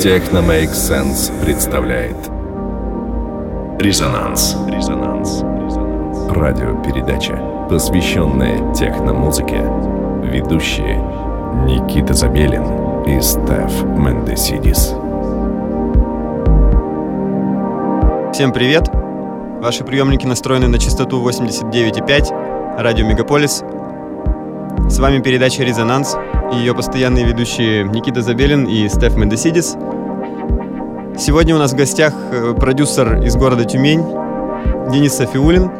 Техно Make Sense представляет Резонанс. Резонанс. Радиопередача, посвященная техномузыке. Ведущие Никита Забелин и Стеф Мендесидис. Всем привет! Ваши приемники настроены на частоту 89,5, радио Мегаполис. С вами передача «Резонанс» и ее постоянные ведущие Никита Забелин и Стеф Мендесидис. Сегодня у нас в гостях э, продюсер из города Тюмень Денис Софиулин,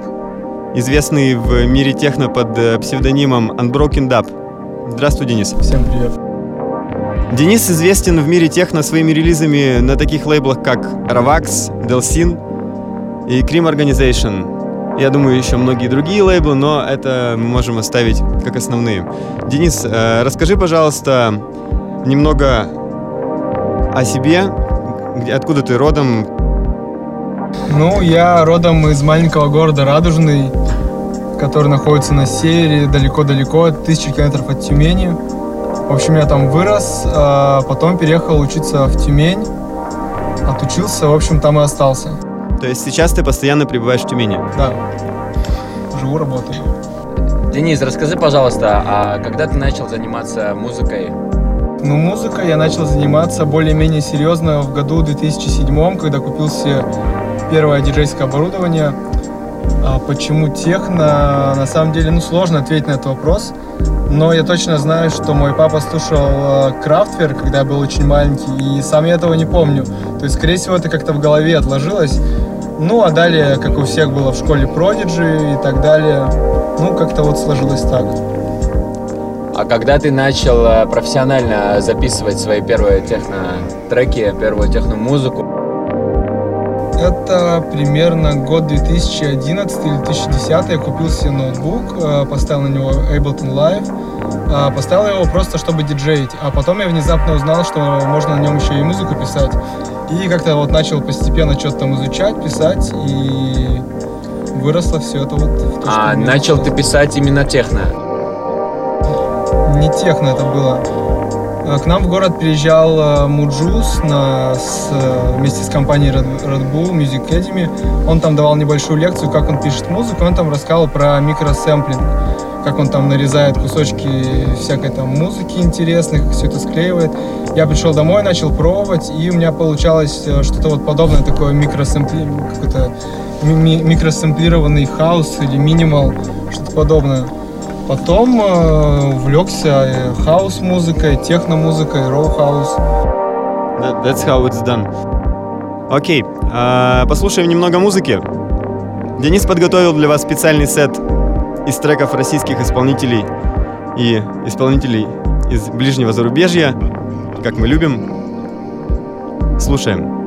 известный в мире техно под э, псевдонимом Unbroken Dub. Здравствуй, Денис. Всем привет. Денис известен в мире техно своими релизами на таких лейблах, как Ravax, Delsin и Cream Organization. Я думаю, еще многие другие лейблы, но это мы можем оставить как основные. Денис, э, расскажи, пожалуйста, немного о себе, где, откуда ты родом? Ну, я родом из маленького города Радужный, который находится на севере, далеко-далеко, тысячи километров от Тюмени. В общем, я там вырос, а потом переехал учиться в Тюмень, отучился, в общем, там и остался. То есть сейчас ты постоянно пребываешь в Тюмени? Да. Живу, работаю. Денис, расскажи, пожалуйста, а когда ты начал заниматься музыкой? Ну, музыкой я начал заниматься более-менее серьезно в году 2007, когда купил себе первое диджейское оборудование. А почему техно? На самом деле, ну, сложно ответить на этот вопрос. Но я точно знаю, что мой папа слушал Крафтвер, когда я был очень маленький, и сам я этого не помню. То есть, скорее всего, это как-то в голове отложилось. Ну, а далее, как у всех было в школе Prodigy и так далее, ну, как-то вот сложилось так. А когда ты начал э, профессионально записывать свои первые техно-треки, первую техно-музыку? Это примерно год 2011 или 2010. Я купил себе ноутбук, э, поставил на него Ableton Live, э, поставил его просто, чтобы диджеить. А потом я внезапно узнал, что можно на нем еще и музыку писать. И как-то вот начал постепенно что-то там изучать, писать, и выросло все это вот в то, А начал ты писать именно техно? Не техно это было. Э, к нам в город приезжал э, Mujuice на, с, э, вместе с компанией Red, Red Bull Music Academy. Он там давал небольшую лекцию, как он пишет музыку. Он там рассказывал про микросэмплинг, как он там нарезает кусочки всякой там музыки интересной, как все это склеивает. Я пришел домой, начал пробовать, и у меня получалось что-то вот подобное, такое микросэмпли... какой-то ми- микросэмплированный хаус или минимал, что-то подобное. Потом э, увлекся хаус-музыкой, техно-музыкой, raw house. That, that's how it's done. Окей, uh, послушаем немного музыки. Денис подготовил для вас специальный сет из треков российских исполнителей и исполнителей из ближнего зарубежья, как мы любим. Слушаем.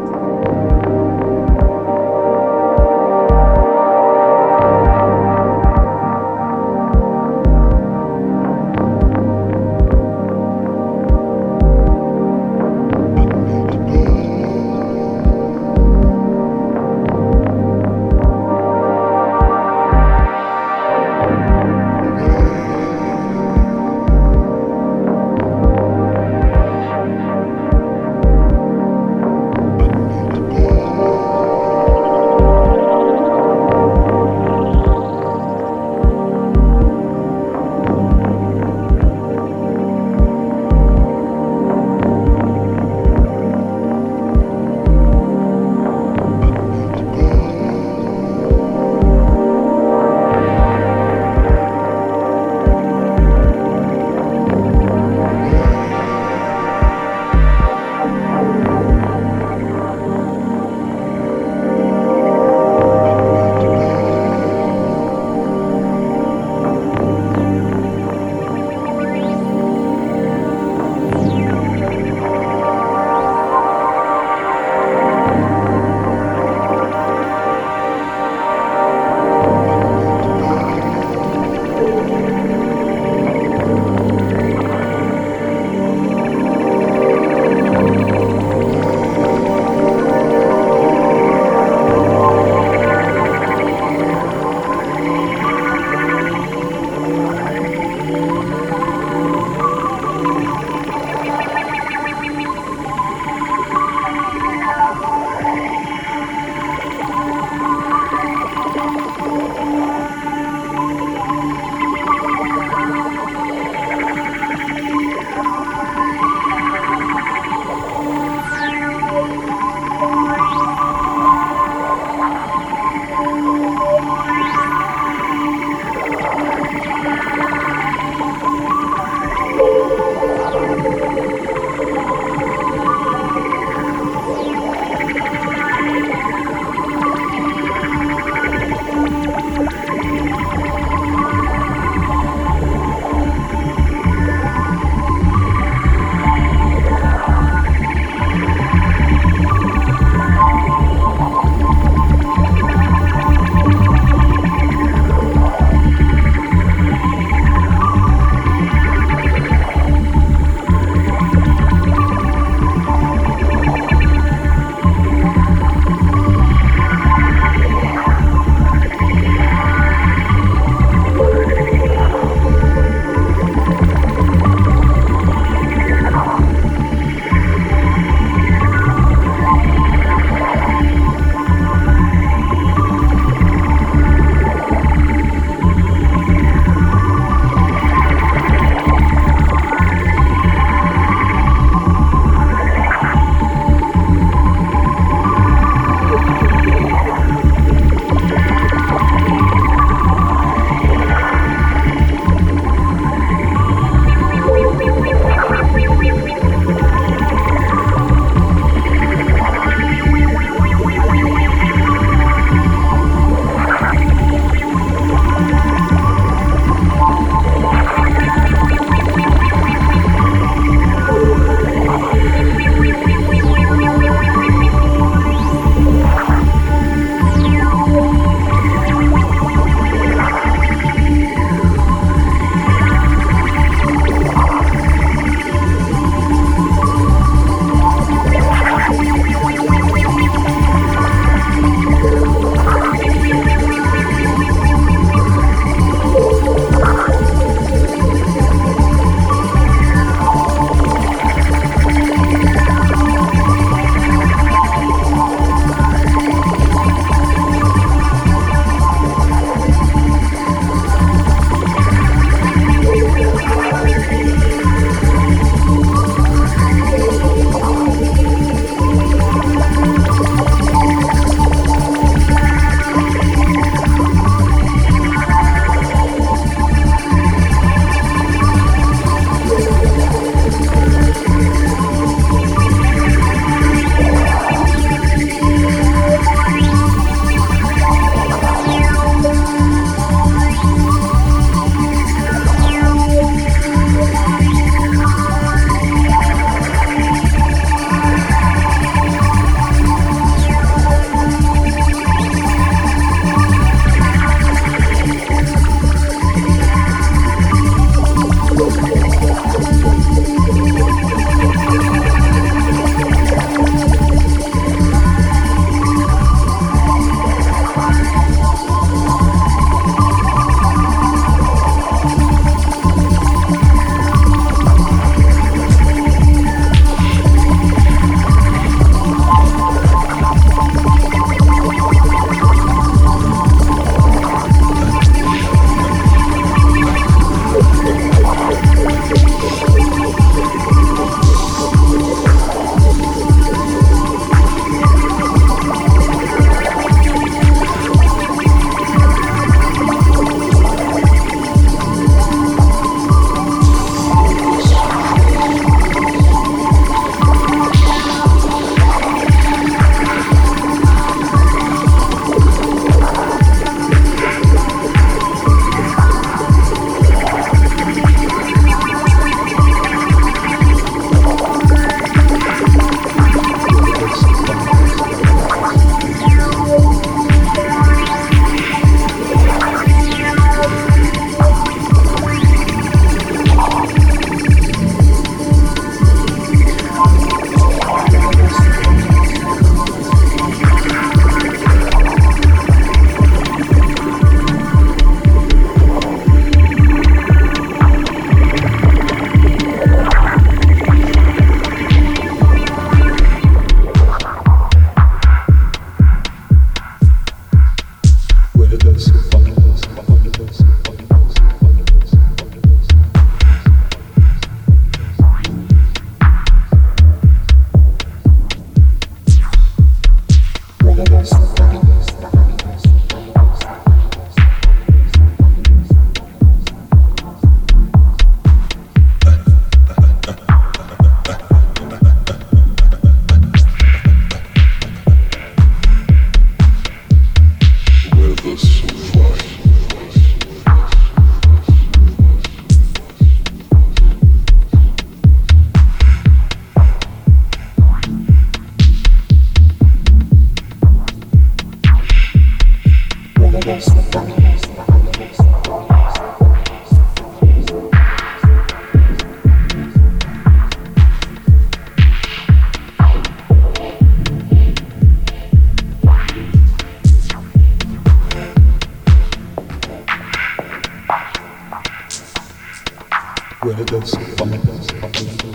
Thank you.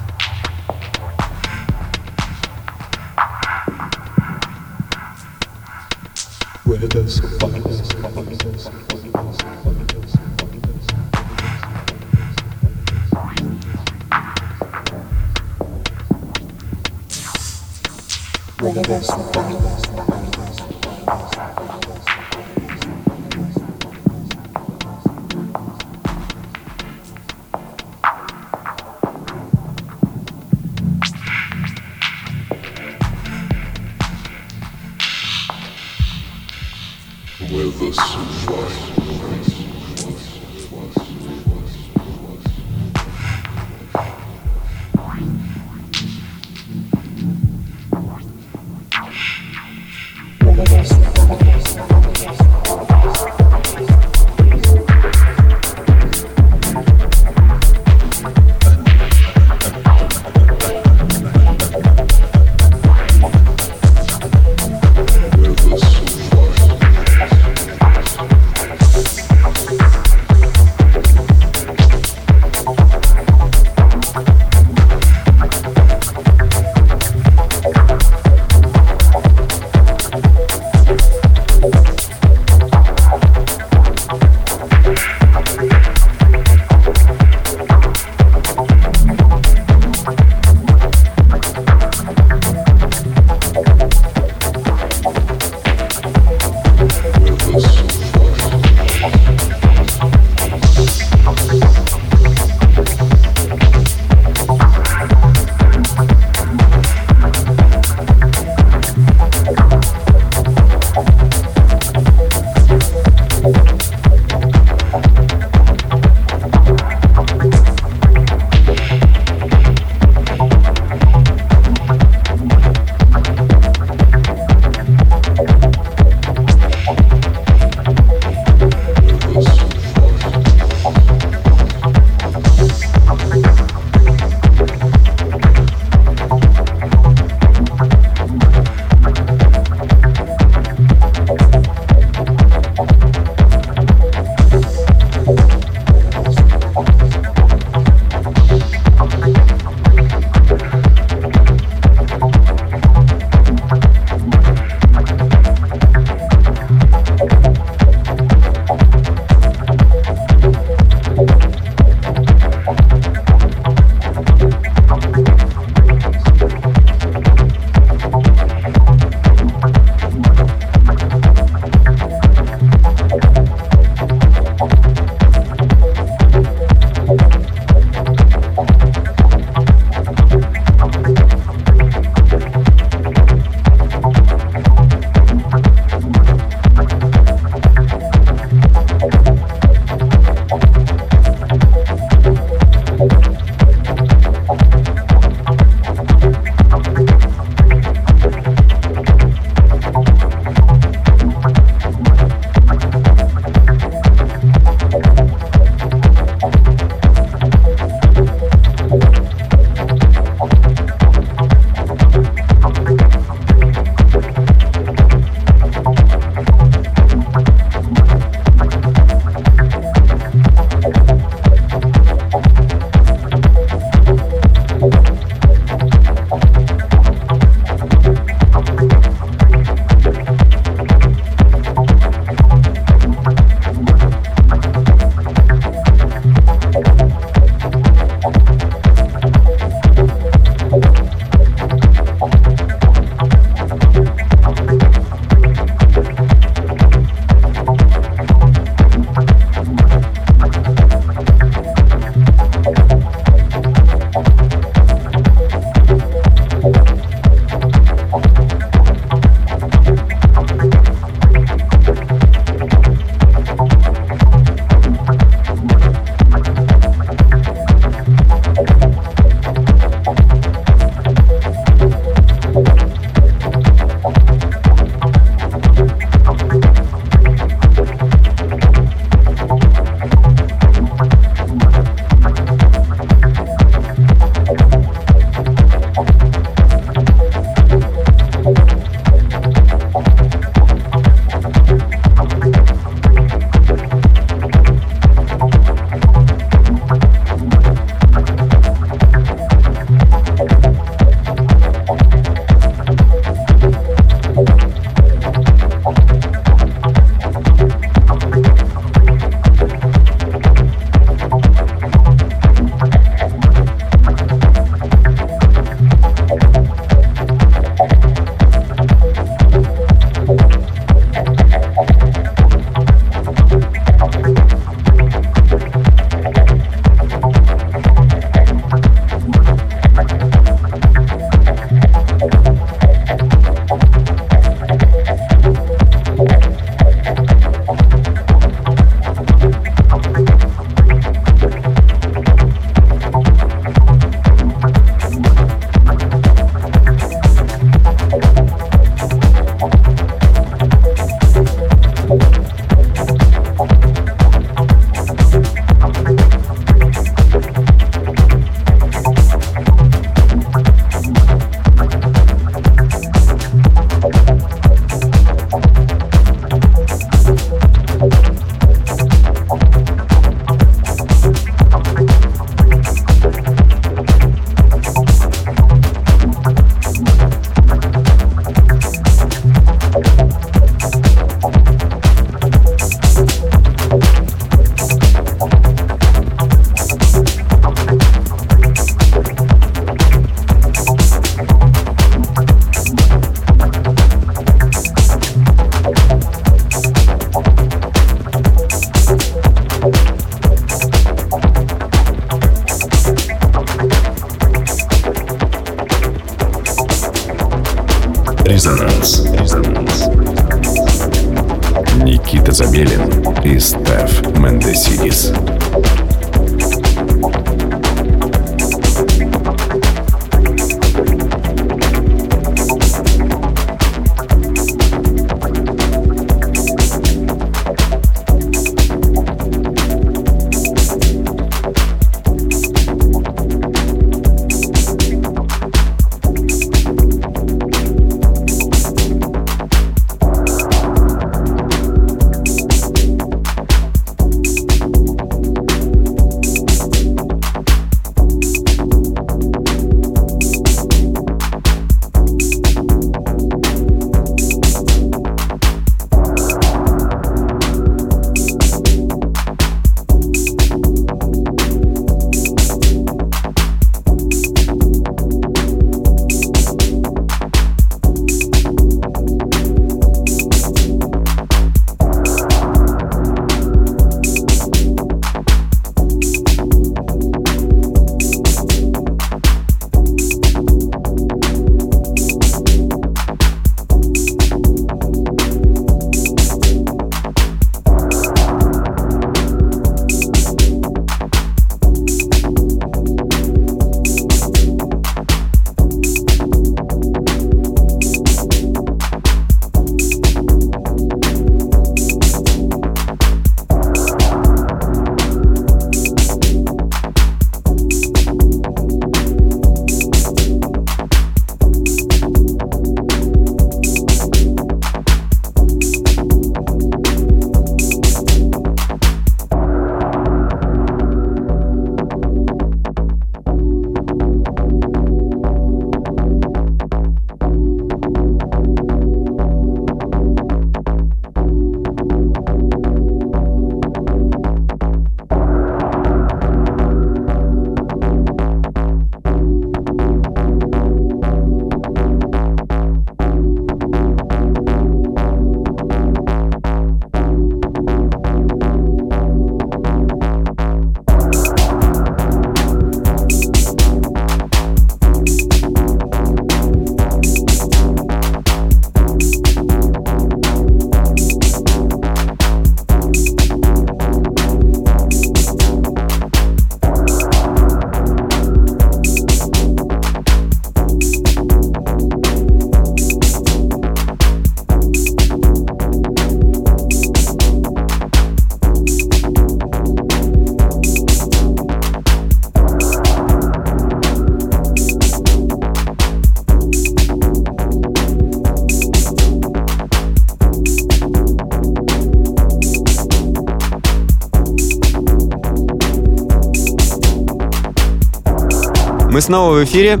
Мы снова в эфире.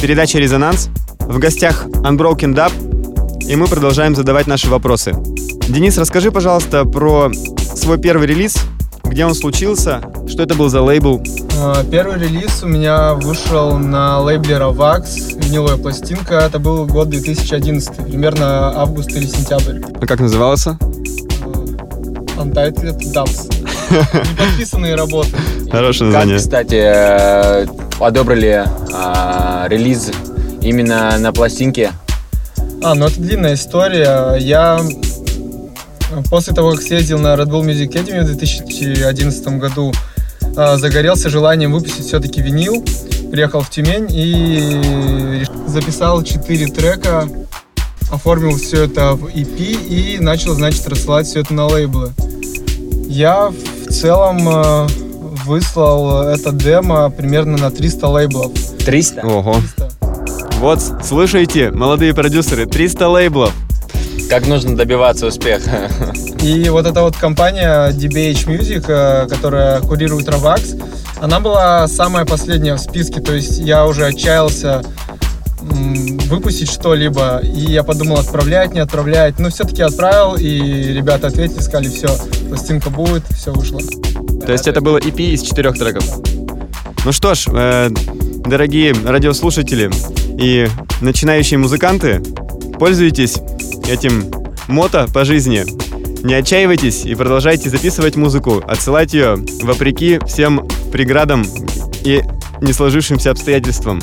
Передача «Резонанс». В гостях Unbroken Dub. И мы продолжаем задавать наши вопросы. Денис, расскажи, пожалуйста, про свой первый релиз, где он случился, что это был за лейбл. А, первый релиз у меня вышел на лейбле Ravax, виниловая пластинка. Это был год 2011, примерно август или сентябрь. А как назывался? А, Untitled Dubs. Неподписанные работы. Хорошее название. Как, кстати, э, одобрили а, релиз именно на пластинке? А, ну это длинная история. Я после того, как съездил на Red Bull Music Academy в 2011 году, а, загорелся желанием выпустить все-таки винил. Приехал в Тюмень и записал 4 трека, оформил все это в EP и начал, значит, рассылать все это на лейблы. Я в целом э, выслал это демо примерно на 300 лейблов. 300? Ого. 300. Вот, слушайте, молодые продюсеры, 300 лейблов. Как нужно добиваться успеха? И вот эта вот компания DBH Music, э, которая курирует Ravax, она была самая последняя в списке, то есть я уже отчаялся выпустить что-либо, и я подумал, отправлять, не отправлять, но все-таки отправил, и ребята ответили, сказали, все, пластинка будет, все вышло. То есть это было EP из четырех треков. Ну что ж, э, дорогие радиослушатели и начинающие музыканты, пользуйтесь этим мото по жизни. Не отчаивайтесь и продолжайте записывать музыку, отсылать ее вопреки всем преградам и не сложившимся обстоятельствам.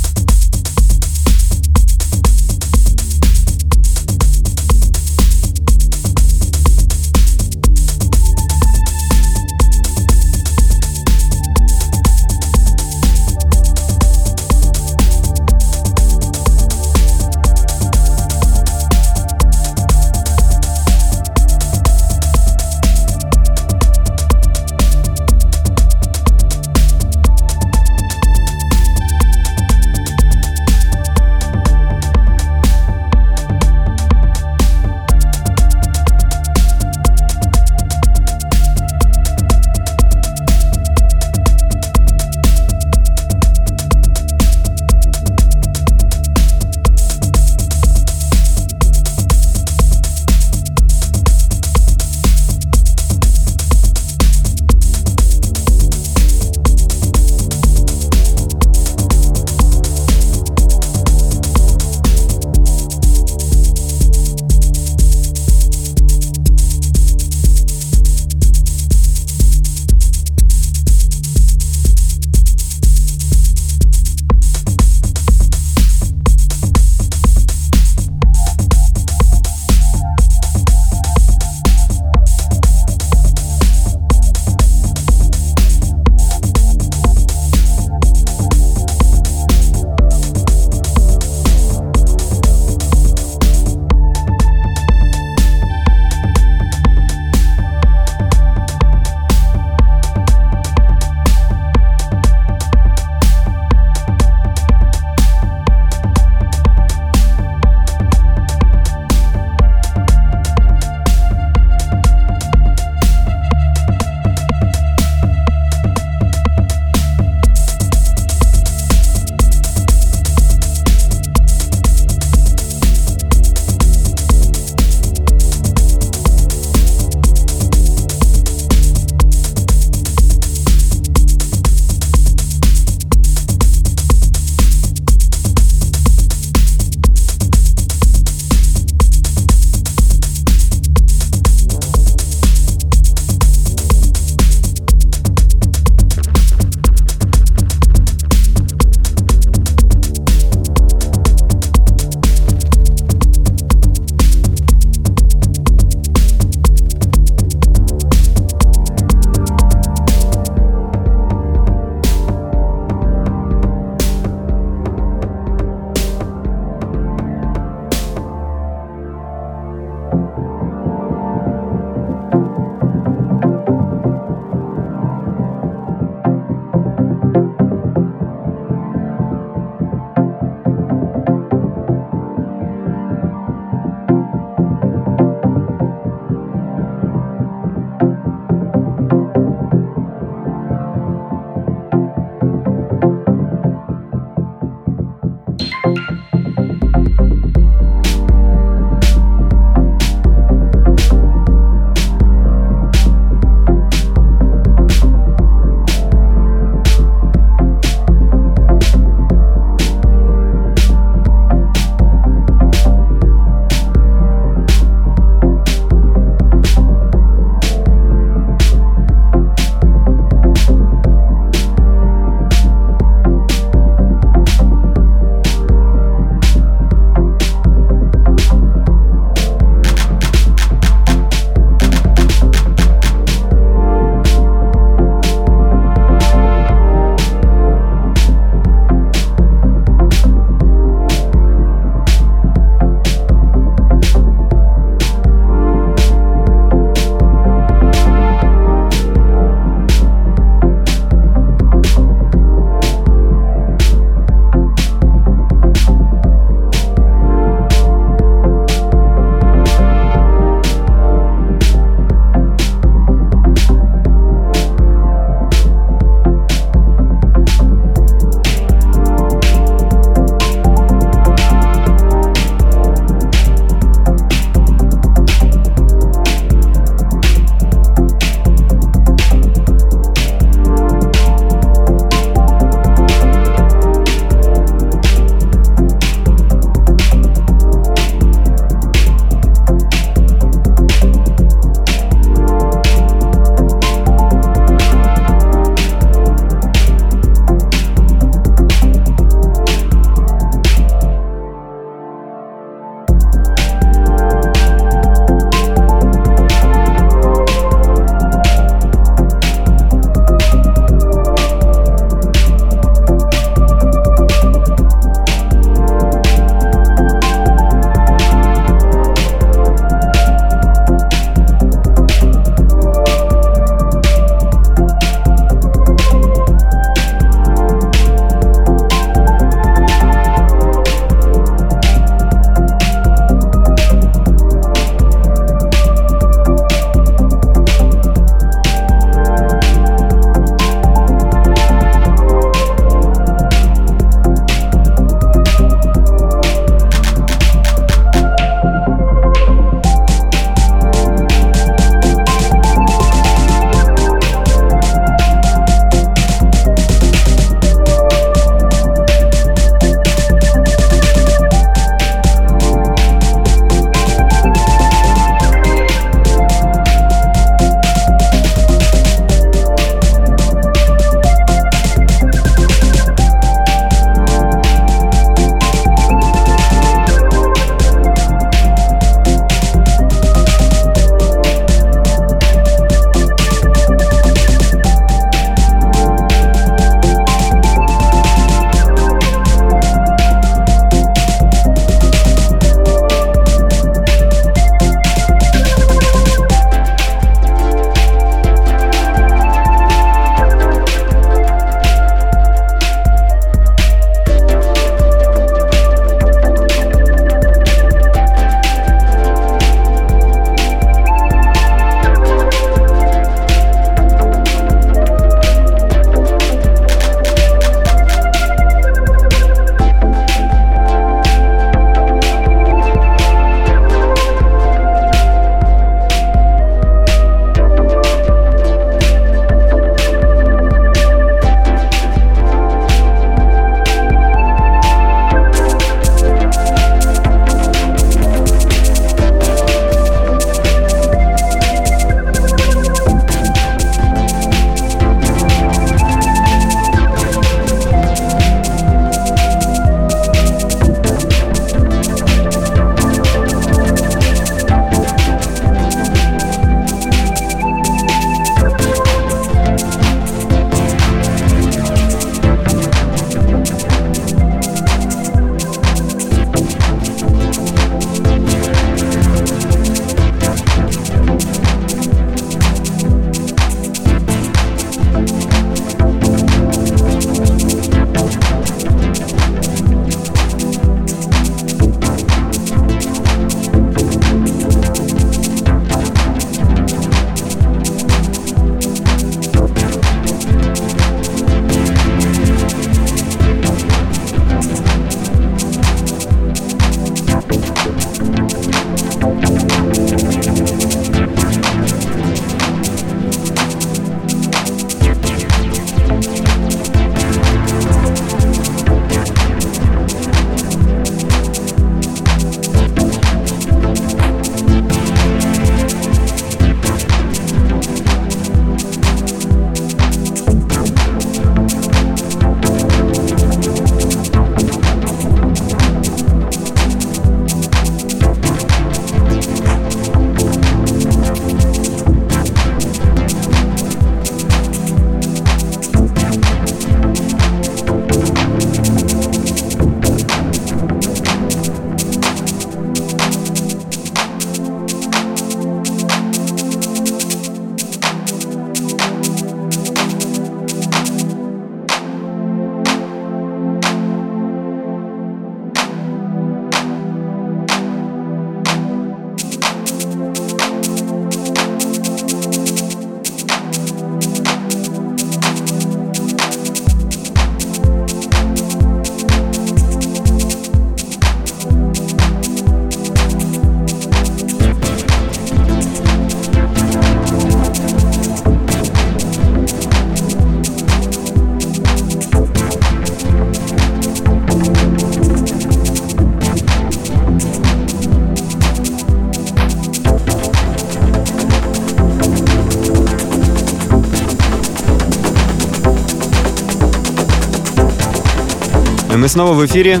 Мы снова в эфире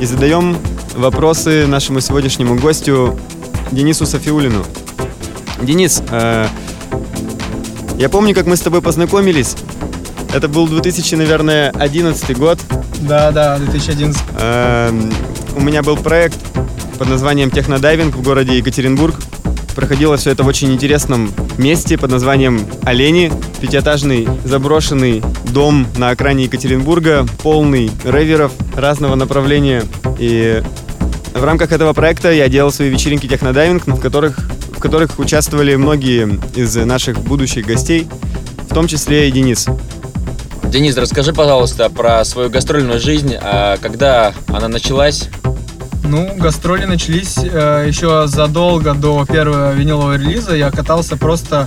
и задаем вопросы нашему сегодняшнему гостю Денису Софиулину. Денис, э, я помню, как мы с тобой познакомились. Это был 2000, наверное, 11 год. Да, да, 2011. Э, у меня был проект под названием «Технодайвинг» в городе Екатеринбург. Проходило все это в очень интересном месте под названием «Олени». Пятиэтажный заброшенный дом на окраине Екатеринбурга, полный реверов разного направления. И в рамках этого проекта я делал свои вечеринки технодайвинг, в которых, в которых участвовали многие из наших будущих гостей, в том числе и Денис. Денис, расскажи, пожалуйста, про свою гастрольную жизнь, а когда она началась, Ну, гастроли начались э, еще задолго до первого винилового релиза. Я катался просто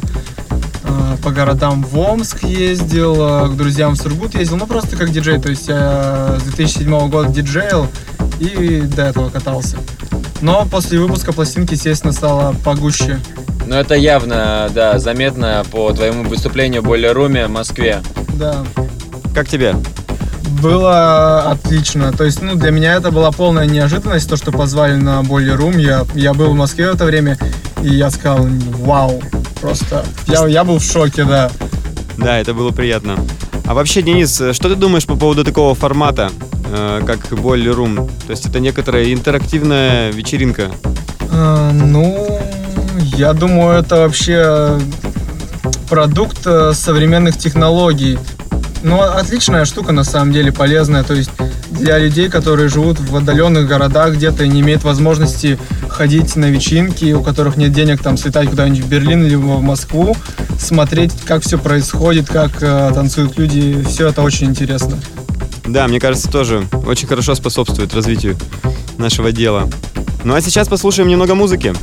по городам в Омск ездил, э, к друзьям в Сургут ездил, ну просто как диджей. То есть я с 2007 года диджейл и до этого катался. Но после выпуска пластинки, естественно, стало погуще. ну это явно, да, заметно по твоему выступлению в Бойлер Руме в Москве. Да. Как тебе? Было отлично. То есть, ну, для меня это была полная неожиданность, то, что позвали на Boiler Room. Я, я был в Москве в это время, и я сказал, вау, просто... Я, я был в шоке, да. Да, это было приятно. А вообще, Денис, что ты думаешь по поводу такого формата, э, как Boiler Room? То есть это некоторая интерактивная вечеринка. Э, ну, я думаю, это вообще продукт э, современных технологий. Ну, отличная штука, на самом деле, полезная. То есть для людей, которые живут в отдаленных городах где-то и не имеют возможности ходить на вечеринки, у которых нет денег там слетать куда-нибудь в Берлин или в Москву, смотреть, как все происходит, как э, танцуют люди, все это очень интересно. Да, мне кажется, тоже очень хорошо способствует развитию нашего дела. Ну а сейчас послушаем немного музыки.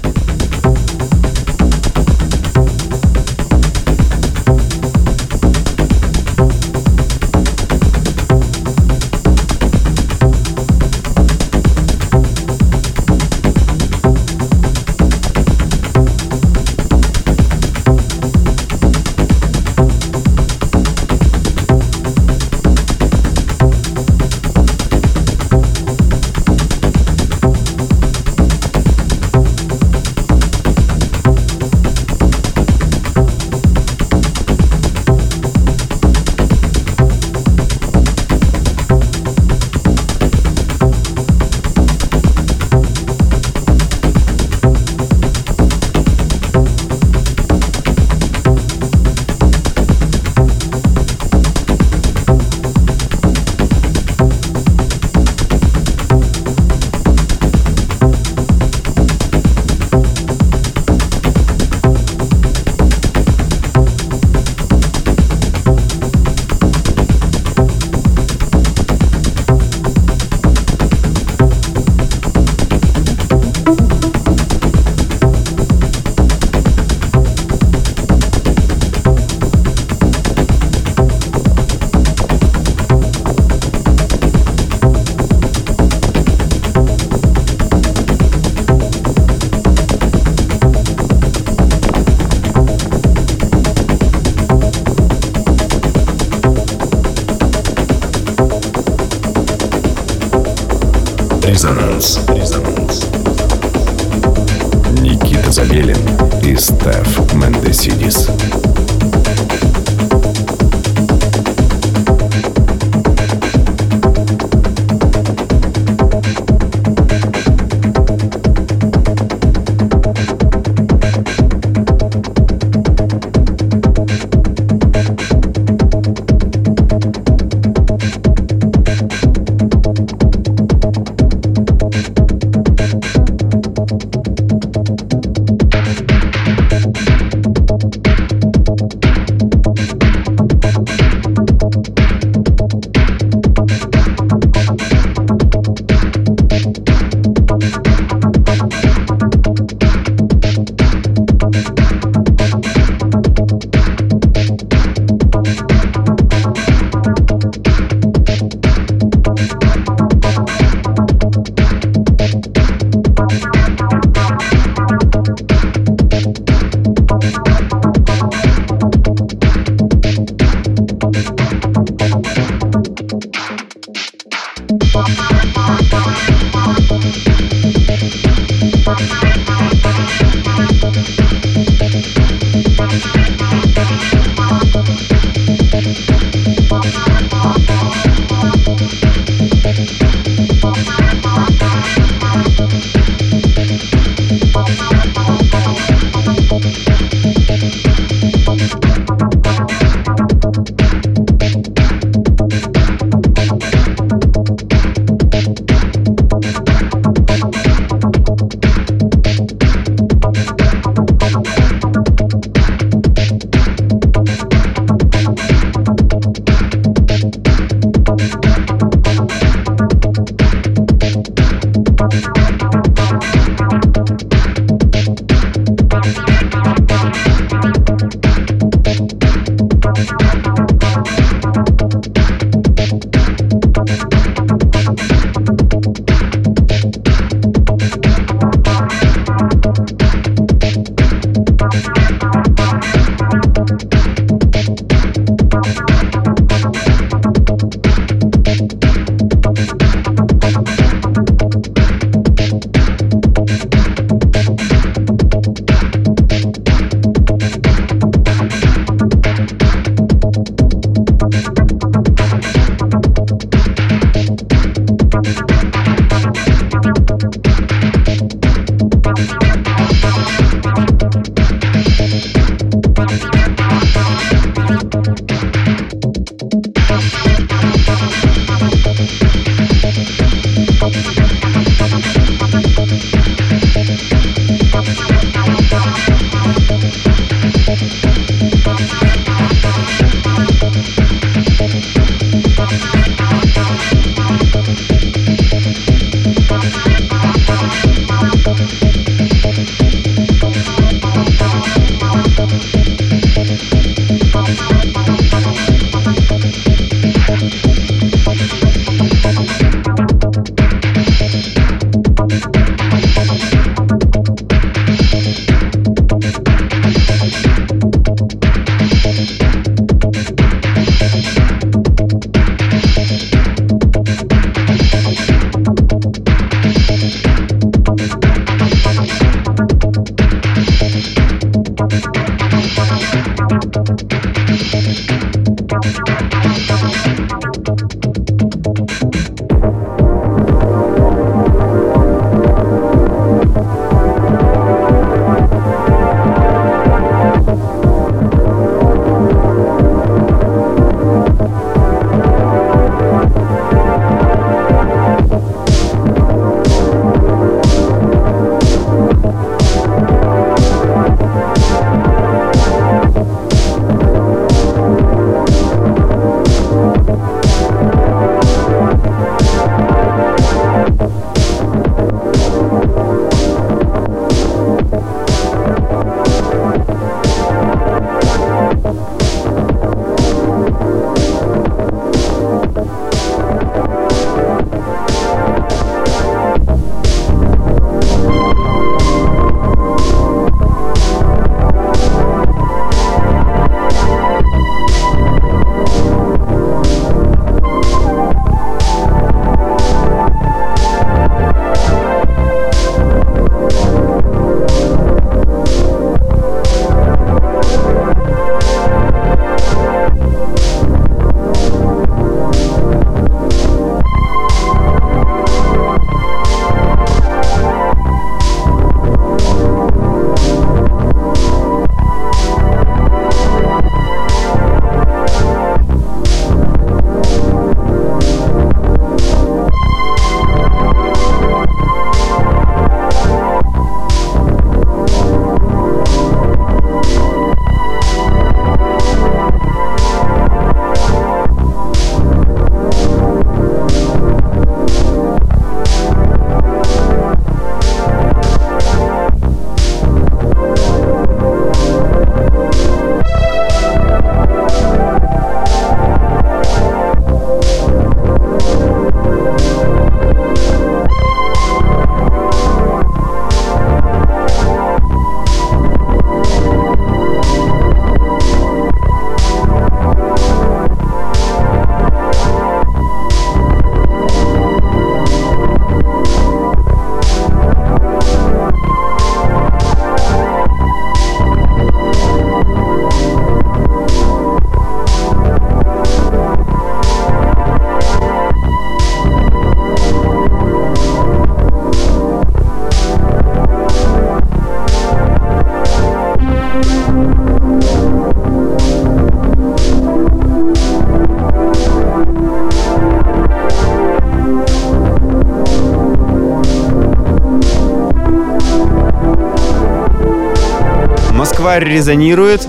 Январь резонирует.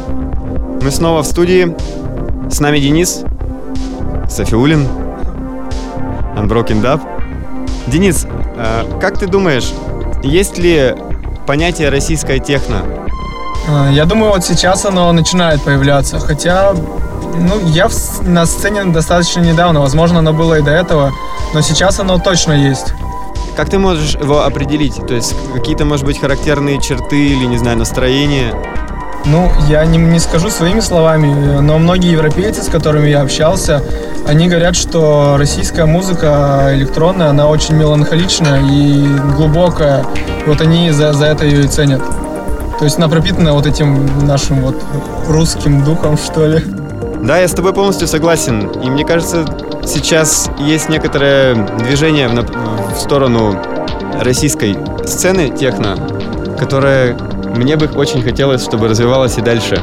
Мы снова в студии. С нами Денис, Софиулин, Unbroken Dub. Денис, э, как ты думаешь, есть ли понятие российская техно? А, Я думаю, вот сейчас оно начинает появляться. Хотя, ну, я в- на сцене достаточно недавно. Возможно, оно было и до этого. Но сейчас оно точно есть. Как ты можешь его определить? То есть какие-то, может быть, характерные черты или, не знаю, настроения? Ну, я не, не скажу своими словами, но многие европейцы, с которыми я общался, они говорят, что российская музыка электронная, она очень меланхоличная и глубокая. Вот они за, за это ее и ценят. То есть она пропитана вот этим нашим вот русским духом, что ли. Да, я с тобой полностью согласен. И мне кажется, сейчас есть некоторое движение в, в сторону российской сцены техно, которая мне бы очень хотелось, чтобы развивалась и дальше.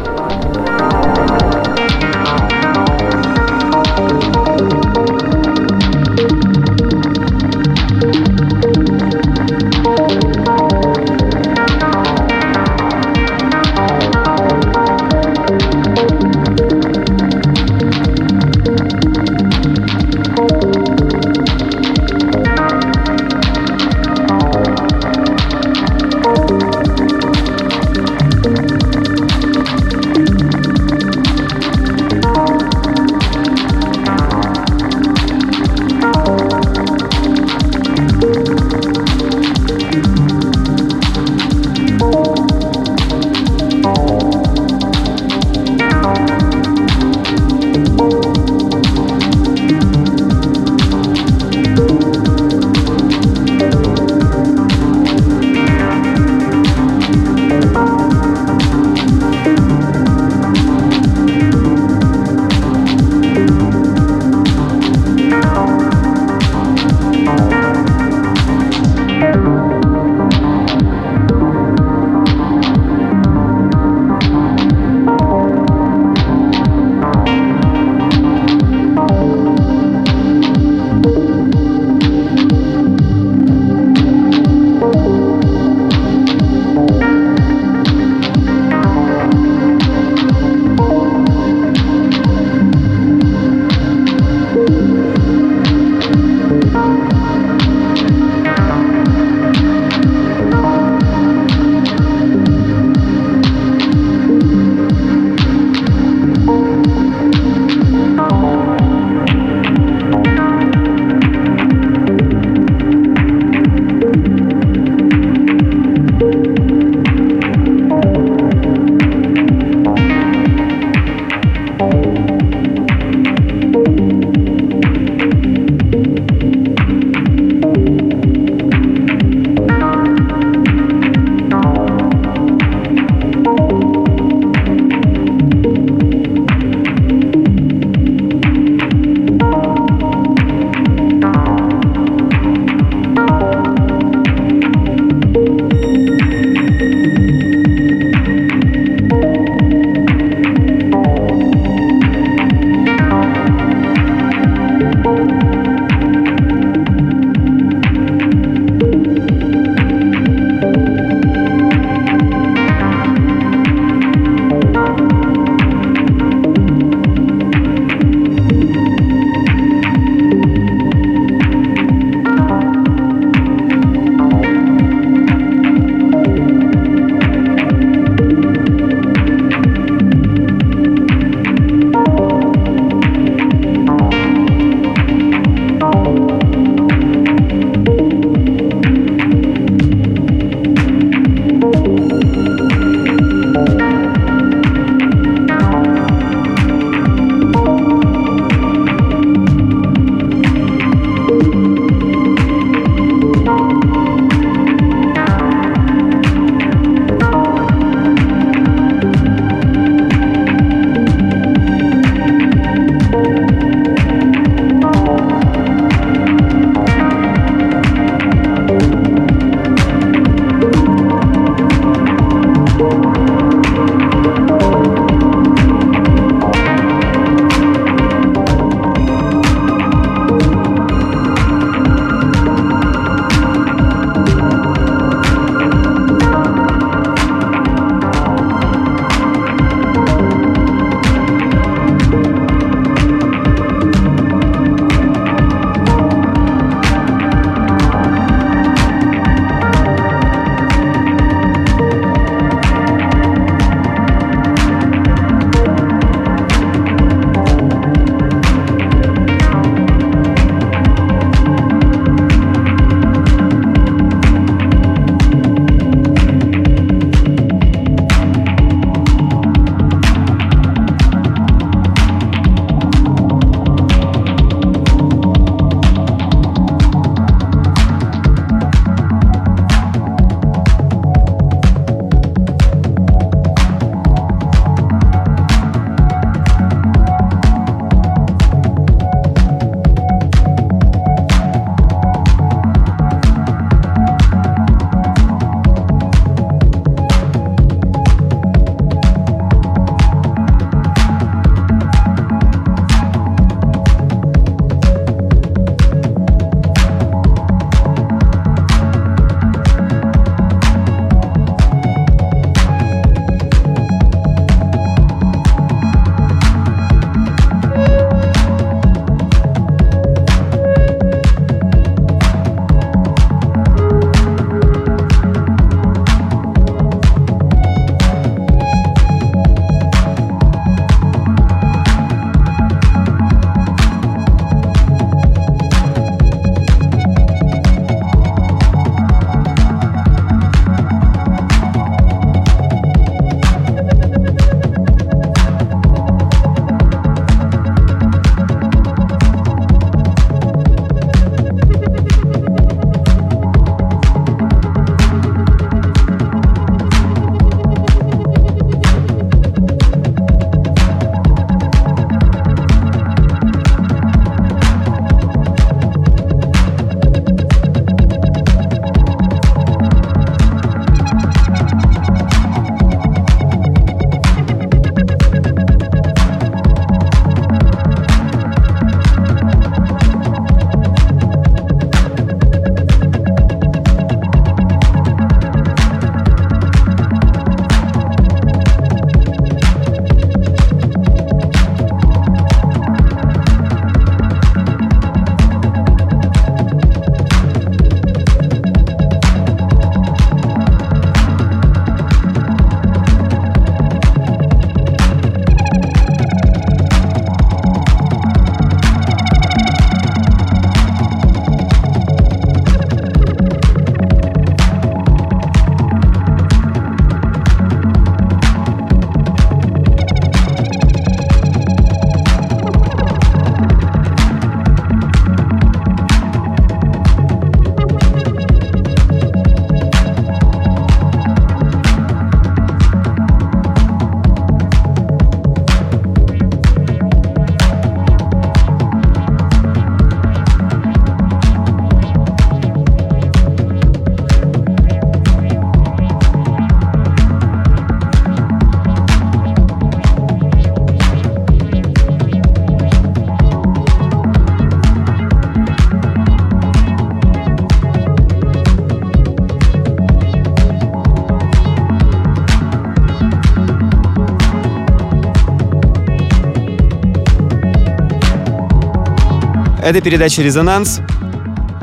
Это передача «Резонанс».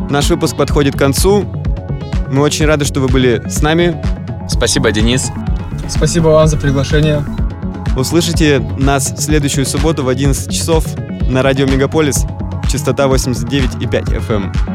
Наш выпуск подходит к концу. Мы очень рады, что вы были с нами. Спасибо, Денис. Спасибо вам за приглашение. Услышите нас в следующую субботу в 11 часов на радио Мегаполис, частота 89,5 FM.